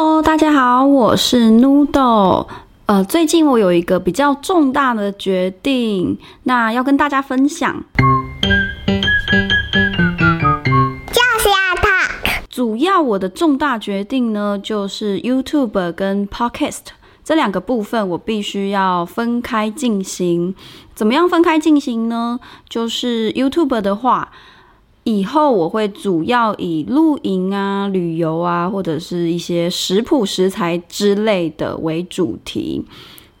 Hello，大家好，我是 Noodle。呃，最近我有一个比较重大的决定，那要跟大家分享。就是要 talk。主要我的重大决定呢，就是 YouTube 跟 Podcast 这两个部分，我必须要分开进行。怎么样分开进行呢？就是 YouTube 的话。以后我会主要以露营啊、旅游啊，或者是一些食谱、食材之类的为主题。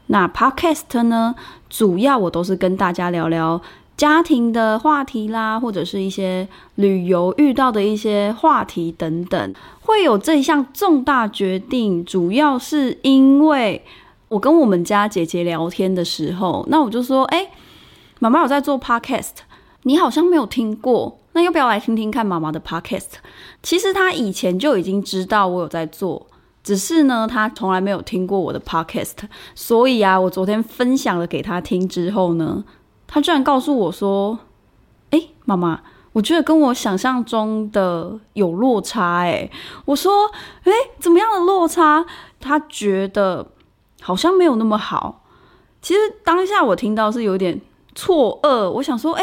那 Podcast 呢，主要我都是跟大家聊聊家庭的话题啦，或者是一些旅游遇到的一些话题等等。会有这一项重大决定，主要是因为我跟我们家姐姐聊天的时候，那我就说：“哎，妈妈我在做 Podcast，你好像没有听过。”那要不要来听听看妈妈的 podcast？其实她以前就已经知道我有在做，只是呢，她从来没有听过我的 podcast。所以啊，我昨天分享了给她听之后呢，她居然告诉我说：“哎，妈妈，我觉得跟我想象中的有落差。”哎，我说：“哎，怎么样的落差？”她觉得好像没有那么好。其实当下我听到是有点错愕，我想说：“哎。”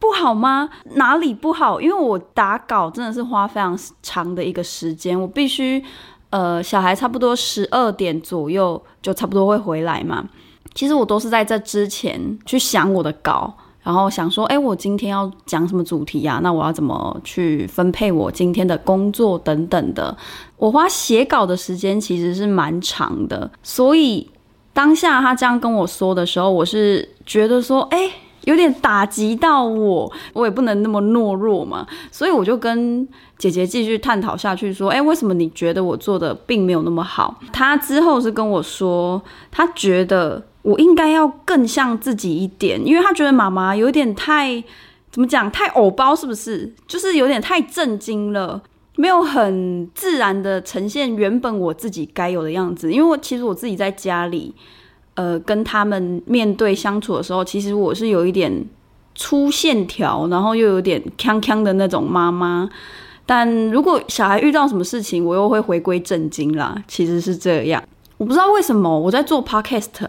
不好吗？哪里不好？因为我打稿真的是花非常长的一个时间，我必须，呃，小孩差不多十二点左右就差不多会回来嘛。其实我都是在这之前去想我的稿，然后想说，哎，我今天要讲什么主题呀？那我要怎么去分配我今天的工作等等的。我花写稿的时间其实是蛮长的，所以当下他这样跟我说的时候，我是觉得说，哎。有点打击到我，我也不能那么懦弱嘛，所以我就跟姐姐继续探讨下去，说：“哎，为什么你觉得我做的并没有那么好？”她之后是跟我说，她觉得我应该要更像自己一点，因为她觉得妈妈有点太怎么讲，太偶包，是不是？就是有点太震惊了，没有很自然的呈现原本我自己该有的样子。因为我其实我自己在家里。呃，跟他们面对相处的时候，其实我是有一点粗线条，然后又有点锵锵的那种妈妈。但如果小孩遇到什么事情，我又会回归正经啦。其实是这样，我不知道为什么我在做 podcast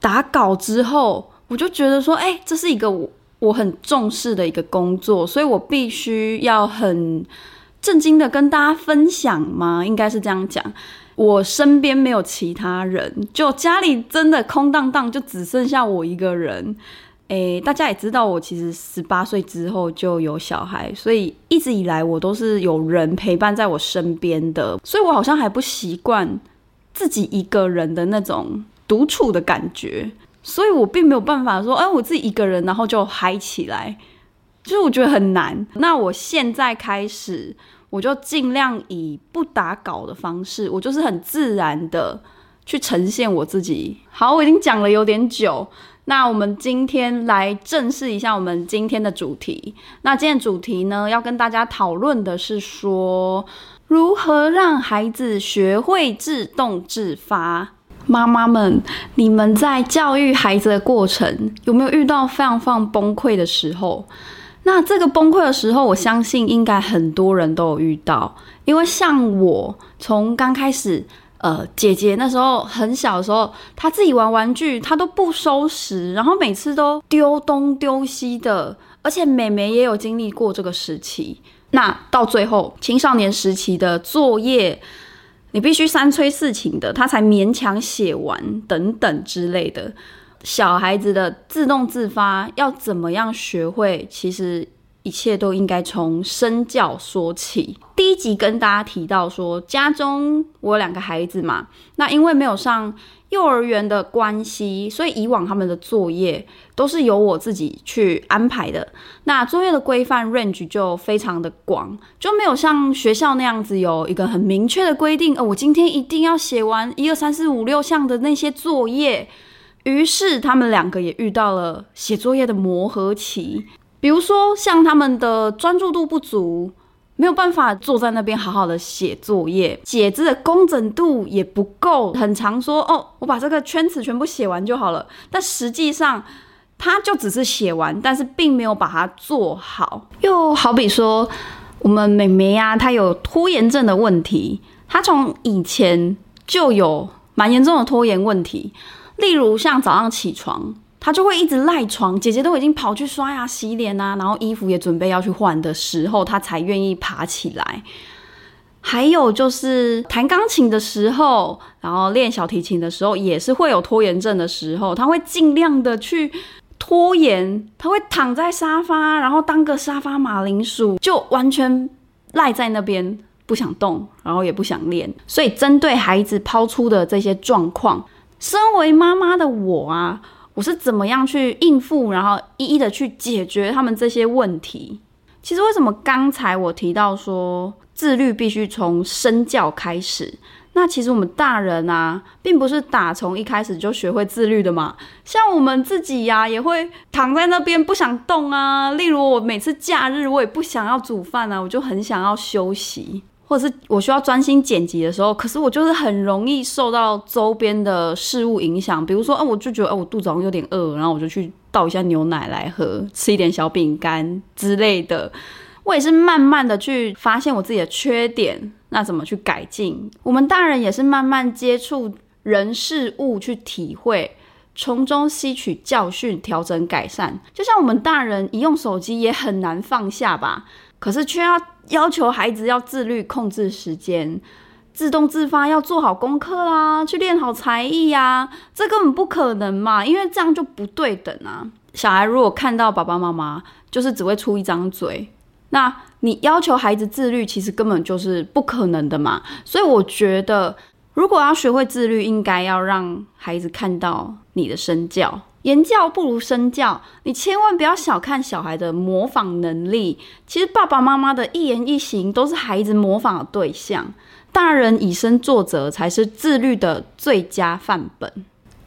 打稿之后，我就觉得说，哎，这是一个我很重视的一个工作，所以我必须要很正经的跟大家分享嘛，应该是这样讲。我身边没有其他人，就家里真的空荡荡，就只剩下我一个人。诶，大家也知道，我其实十八岁之后就有小孩，所以一直以来我都是有人陪伴在我身边的，所以我好像还不习惯自己一个人的那种独处的感觉，所以我并没有办法说，哎，我自己一个人，然后就嗨起来，就是我觉得很难。那我现在开始。我就尽量以不打稿的方式，我就是很自然的去呈现我自己。好，我已经讲了有点久，那我们今天来正视一下我们今天的主题。那今天主题呢，要跟大家讨论的是说，如何让孩子学会自动自发。妈妈们，你们在教育孩子的过程，有没有遇到非常非常崩溃的时候？那这个崩溃的时候，我相信应该很多人都有遇到，因为像我从刚开始，呃，姐姐那时候很小的时候，她自己玩玩具，她都不收拾，然后每次都丢东丢西的，而且妹妹也有经历过这个时期。那到最后青少年时期的作业，你必须三催四请的，她才勉强写完，等等之类的。小孩子的自动自发要怎么样学会？其实一切都应该从身教说起。第一集跟大家提到说，家中我有两个孩子嘛，那因为没有上幼儿园的关系，所以以往他们的作业都是由我自己去安排的。那作业的规范 range 就非常的广，就没有像学校那样子有一个很明确的规定，呃，我今天一定要写完一二三四五六项的那些作业。于是他们两个也遇到了写作业的磨合期，比如说像他们的专注度不足，没有办法坐在那边好好的写作业，写字的工整度也不够，很常说哦，我把这个圈词全部写完就好了，但实际上他就只是写完，但是并没有把它做好。又好比说我们妹妹呀，她有拖延症的问题。她从以前就有蛮严重的拖延问题，例如像早上起床，他就会一直赖床，姐姐都已经跑去刷牙洗脸啊，然后衣服也准备要去换的时候，他才愿意爬起来。还有就是弹钢琴的时候，然后练小提琴的时候，也是会有拖延症的时候，他会尽量的去拖延，他会躺在沙发，然后当个沙发马铃薯，就完全赖在那边不想动，然后也不想练。所以针对孩子抛出的这些状况，身为妈妈的我啊，我是怎么样去应付，然后一一的去解决他们这些问题。其实为什么刚才我提到说，自律必须从身教开始。那其实我们大人啊，并不是打从一开始就学会自律的嘛。像我们自己呀、也会躺在那边不想动啊。例如我每次假日，我也不想要煮饭啊，我就很想要休息，或者是我需要专心剪辑的时候，可是我就是很容易受到周边的事物影响。比如说，啊，我就觉得，啊，我肚子好像有点饿，然后我就去倒一下牛奶来喝，吃一点小饼干之类的。我也是慢慢的去发现我自己的缺点，那怎么去改进？我们大人也是慢慢接触人事物去体会，从中吸取教训，调整改善。就像我们大人一用手机也很难放下吧，可是却要要求孩子要自律控制时间，自动自发要做好功课啦，去练好才艺呀，这根本不可能嘛，因为这样就不对等啊。小孩如果看到爸爸妈妈就是只会出一张嘴。那你要求孩子自律，其实根本就是不可能的嘛。所以我觉得，如果要学会自律，应该要让孩子看到你的身教。言教不如身教，你千万不要小看小孩的模仿能力。其实爸爸妈妈的一言一行都是孩子模仿的对象。大人以身作则才是自律的最佳范本。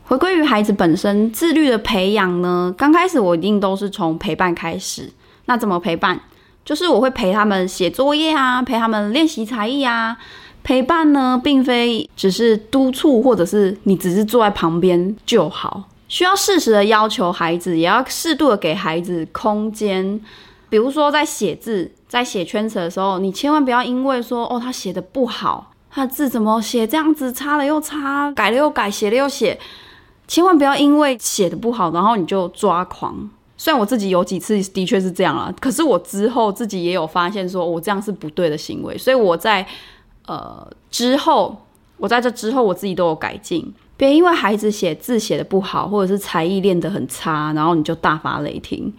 回归于孩子本身，自律的培养呢，刚开始我一定都是从陪伴开始。那怎么陪伴？就是我会陪他们写作业啊，陪他们练习才艺啊。陪伴呢，并非只是督促，或者是你只是坐在旁边就好。需要适时的要求孩子，也要适度的给孩子空间。比如说在写字、在写圈词的时候，你千万不要因为说哦，他写的不好，他的字怎么写这样子，擦了又擦，改了又改，写了又写，千万不要因为写的不好，然后你就抓狂。虽然我自己有几次的确是这样啦，可是我之后自己也有发现，说我这样是不对的行为，所以我在呃之后，我在这之后我自己都有改进。别因为孩子写字写的不好，或者是才艺练得很差，然后你就大发雷霆。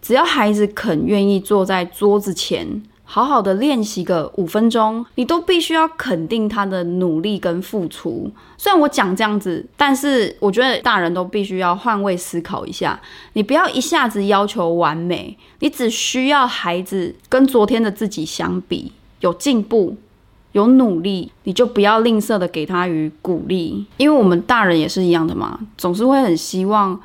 只要孩子肯愿意坐在桌子前，好好的练习个五分钟，你都必须要肯定他的努力跟付出。虽然我讲这样子，但是我觉得大人都必须要换位思考一下。你不要一下子要求完美，你只需要孩子跟昨天的自己相比有进步、有努力，你就不要吝啬的给他予鼓励。因为我们大人也是一样的嘛，总是会很希望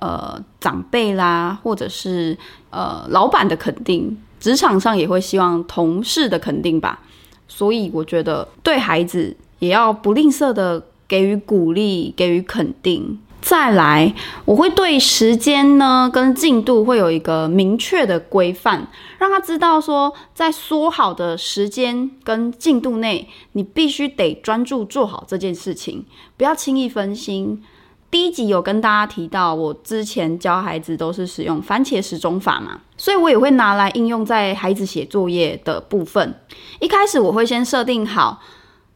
呃长辈啦，或者是呃老板的肯定。职场上也会希望同事的肯定吧，所以我觉得对孩子也要不吝啬的给予鼓励，给予肯定。再来，我会对时间呢跟进度会有一个明确的规范，让他知道说，在说好的时间跟进度内，你必须得专注做好这件事情，不要轻易分心。第一集有跟大家提到，我之前教孩子都是使用番茄时钟法嘛，所以我也会拿来应用在孩子写作业的部分。一开始我会先设定好。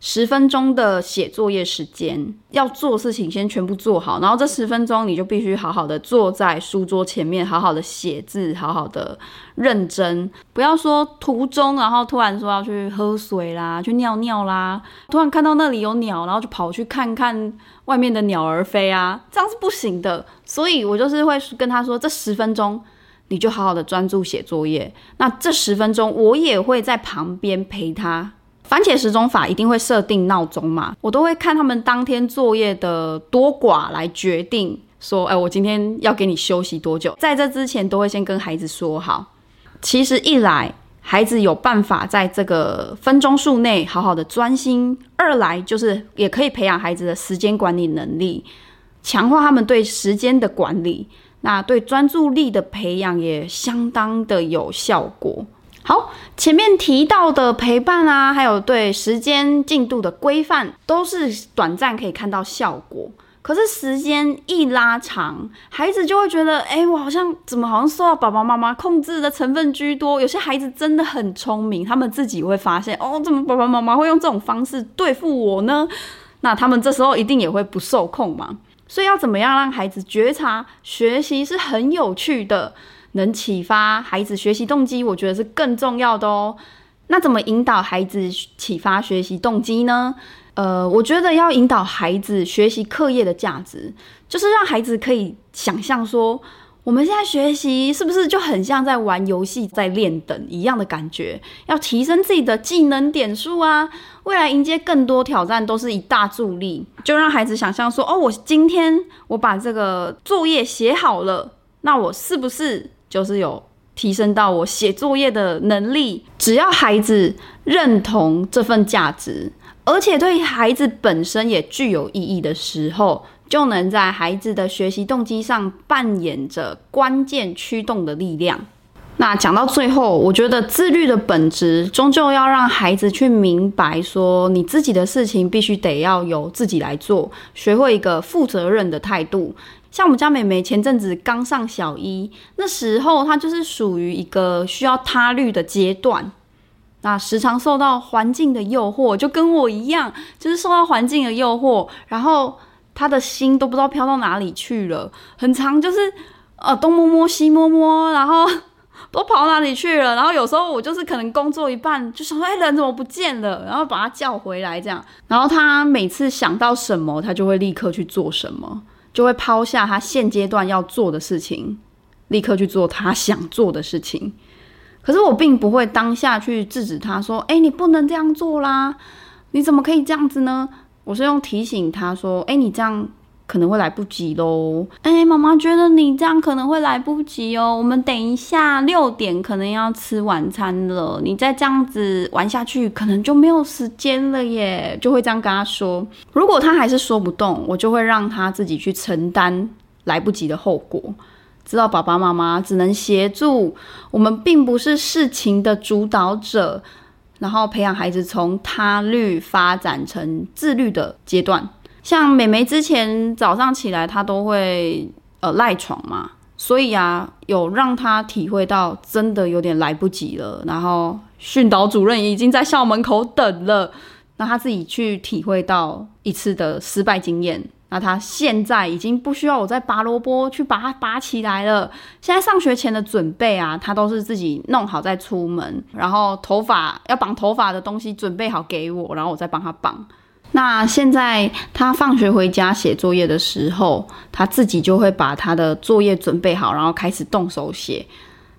十分钟的写作业时间，要做事情先全部做好，然后这十分钟你就必须好好的坐在书桌前面，好好的写字，好好的认真，不要说途中然后突然说要去喝水啦，去尿尿啦，突然看到那里有鸟，然后就跑去看看外面的鸟儿飞啊，这样是不行的。所以我就是会跟他说，这十分钟你就好好的专注写作业，那这十分钟我也会在旁边陪他。番茄时钟法一定会设定闹钟嘛？我都会看他们当天作业的多寡来决定说，哎，我今天要给你休息多久？在这之前都会先跟孩子说好。其实一来孩子有办法在这个分钟数内好好的专心；二来就是也可以培养孩子的时间管理能力，强化他们对时间的管理。那对专注力的培养也相当的有效果。好，前面提到的陪伴啊，还有对时间进度的规范，都是短暂可以看到效果。可是时间一拉长，孩子就会觉得，哎、我好像怎么好像受到爸爸妈妈控制的成分居多。有些孩子真的很聪明，他们自己会发现，哦，怎么爸爸妈妈会用这种方式对付我呢？那他们这时候一定也会不受控嘛。所以要怎么样让孩子觉察学习是很有趣的，能启发孩子学习动机，我觉得是更重要的哦。那怎么引导孩子启发学习动机呢？呃，我觉得要引导孩子学习课业的价值，就是让孩子可以想象说，我们现在学习是不是就很像在玩游戏，在练等一样的感觉？要提升自己的技能点数啊，未来迎接更多挑战都是一大助力。就让孩子想象说，哦，我今天我把这个作业写好了，那我是不是就是有提升到我写作业的能力？只要孩子认同这份价值。而且对孩子本身也具有意义的时候，就能在孩子的学习动机上扮演着关键驱动的力量。那讲到最后，我觉得自律的本质终究要让孩子去明白，说你自己的事情必须得要由自己来做，学会一个负责任的态度。像我们家妹妹前阵子刚上小一，那时候她就是属于一个需要他律的阶段。那时常受到环境的诱惑，就跟我一样，就是受到环境的诱惑，然后他的心都不知道飘到哪里去了，很长就是呃东摸摸西摸摸，然后都跑哪里去了。然后有时候我就是可能工作一半，就想说，哎，人怎么不见了？然后把他叫回来这样。然后他每次想到什么，他就会立刻去做什么，就会抛下他现阶段要做的事情，立刻去做他想做的事情。可是我并不会当下去制止他说：“哎，你不能这样做啦！你怎么可以这样子呢？”我是用提醒他说：“哎，你这样可能会来不及喽。哎，妈妈觉得你这样可能会来不及哦。我们等一下六点可能要吃晚餐了，你再这样子玩下去，可能就没有时间了耶。”就会这样跟他说。如果他还是说不动，我就会让他自己去承担来不及的后果。知道爸爸妈妈只能协助，我们并不是事情的主导者。然后培养孩子从他律发展成自律的阶段。像美眉之前早上起来，她都会呃赖床嘛，所以啊，有让她体会到真的有点来不及了。然后训导主任已经在校门口等了，那她自己去体会到一次的失败经验。那他现在已经不需要我再拔萝卜去把它拔起来了。现在上学前的准备啊，他都是自己弄好再出门，然后头发要绑头发的东西准备好给我，然后我再帮他绑。那现在他放学回家写作业的时候，他自己就会把他的作业准备好，然后开始动手写。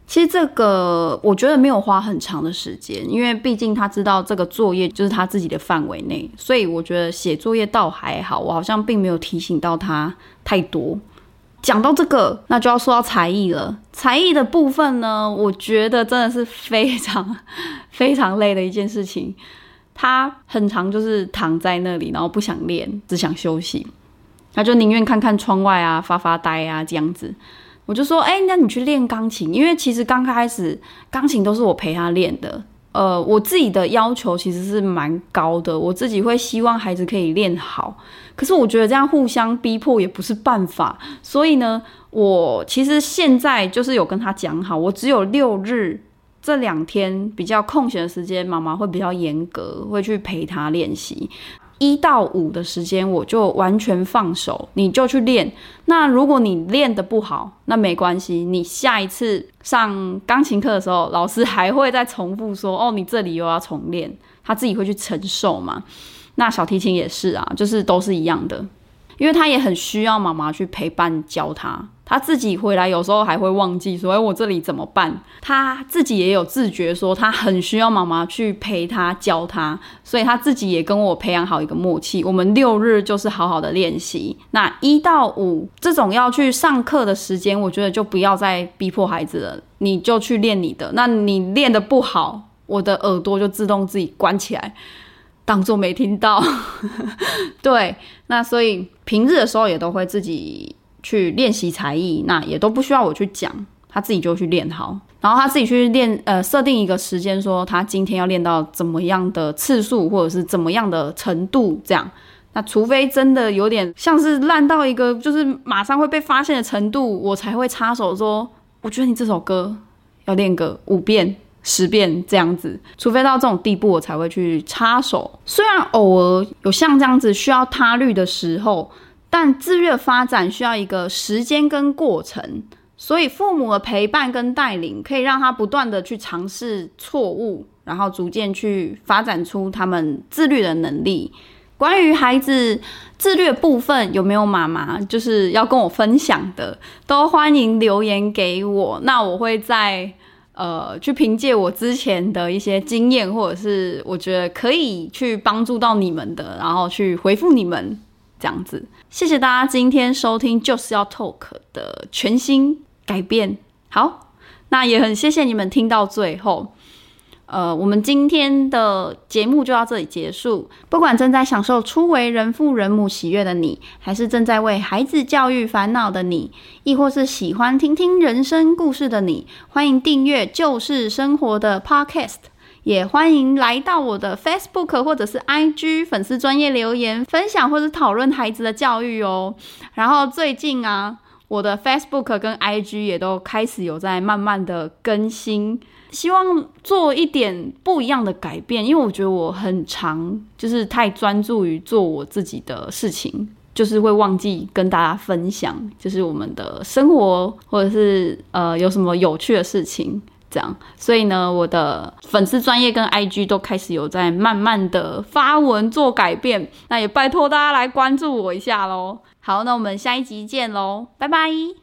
其实这个我觉得没有花很长的时间，因为毕竟他知道这个作业就是他自己的范围内，所以我觉得写作业倒还好。我好像并没有提醒到他太多。讲到这个，那就要说到才艺了。才艺的部分呢，我觉得真的是非常 非常累的一件事情。他很常就是躺在那里，然后不想练，只想休息，他就宁愿看看窗外啊，发发呆啊，这样子。我就说，哎、那你去练钢琴，因为其实刚开始钢琴都是我陪他练的。呃，我自己的要求其实是蛮高的，我自己会希望孩子可以练好。可是我觉得这样互相逼迫也不是办法，所以呢，我其实现在就是有跟他讲好，我只有六日这两天比较空闲的时间，妈妈会比较严格，会去陪他练习。一到五的时间，我就完全放手，你就去练。那如果你练得不好，那没关系，你下一次上钢琴课的时候，老师还会再重复说：“哦，你这里又要重练。”他自己会去承受嘛。那小提琴也是啊，就是都是一样的。因为他也很需要妈妈去陪伴教他，他自己回来有时候还会忘记说，哎，我这里怎么办？他自己也有自觉说，他很需要妈妈去陪他教他，所以他自己也跟我培养好一个默契。我们六日就是好好的练习，那一到五这种要去上课的时间，我觉得就不要再逼迫孩子了，你就去练你的。那你练得不好，我的耳朵就自动自己关起来。当做没听到，对，那所以平日的时候也都会自己去练习才艺，那也都不需要我去讲，他自己就去练好，然后他自己去练，呃，设定一个时间，说他今天要练到怎么样的次数，或者是怎么样的程度，这样。那除非真的有点像是烂到一个就是马上会被发现的程度，我才会插手说，我觉得你这首歌要练个五遍、十遍这样子。除非到这种地步，我才会去插手。虽然偶尔有像这样子需要他律的时候，但自律发展需要一个时间跟过程，所以父母的陪伴跟带领可以让他不断的去尝试错误，然后逐渐去发展出他们自律的能力。关于孩子自律部分，有没有妈妈就是要跟我分享的，都欢迎留言给我。那我会在呃去凭借我之前的一些经验，或者是我觉得可以去帮助到你们的，然后去回复你们这样子。谢谢大家今天收听就是要 Talk 的全新改变。好，那也很谢谢你们听到最后。呃，我们今天的节目就到这里结束。不管正在享受初为人父人母喜悦的你，还是正在为孩子教育烦恼的你，亦或是喜欢听听人生故事的你，欢迎订阅就是生活的 Podcast，也欢迎来到我的 Facebook 或者是 IG 粉丝专业留言分享或者讨论孩子的教育哦。然后最近啊，我的 Facebook 跟 IG 也都开始有在慢慢的更新。希望做一点不一样的改变，因为我觉得我很常就是太专注于做我自己的事情，就是会忘记跟大家分享，就是我们的生活或者是呃有什么有趣的事情这样。所以呢，我的粉丝专业跟 IG 都开始有在慢慢的发文做改变，那也拜托大家来关注我一下喽。好，那我们下一集见喽，拜拜。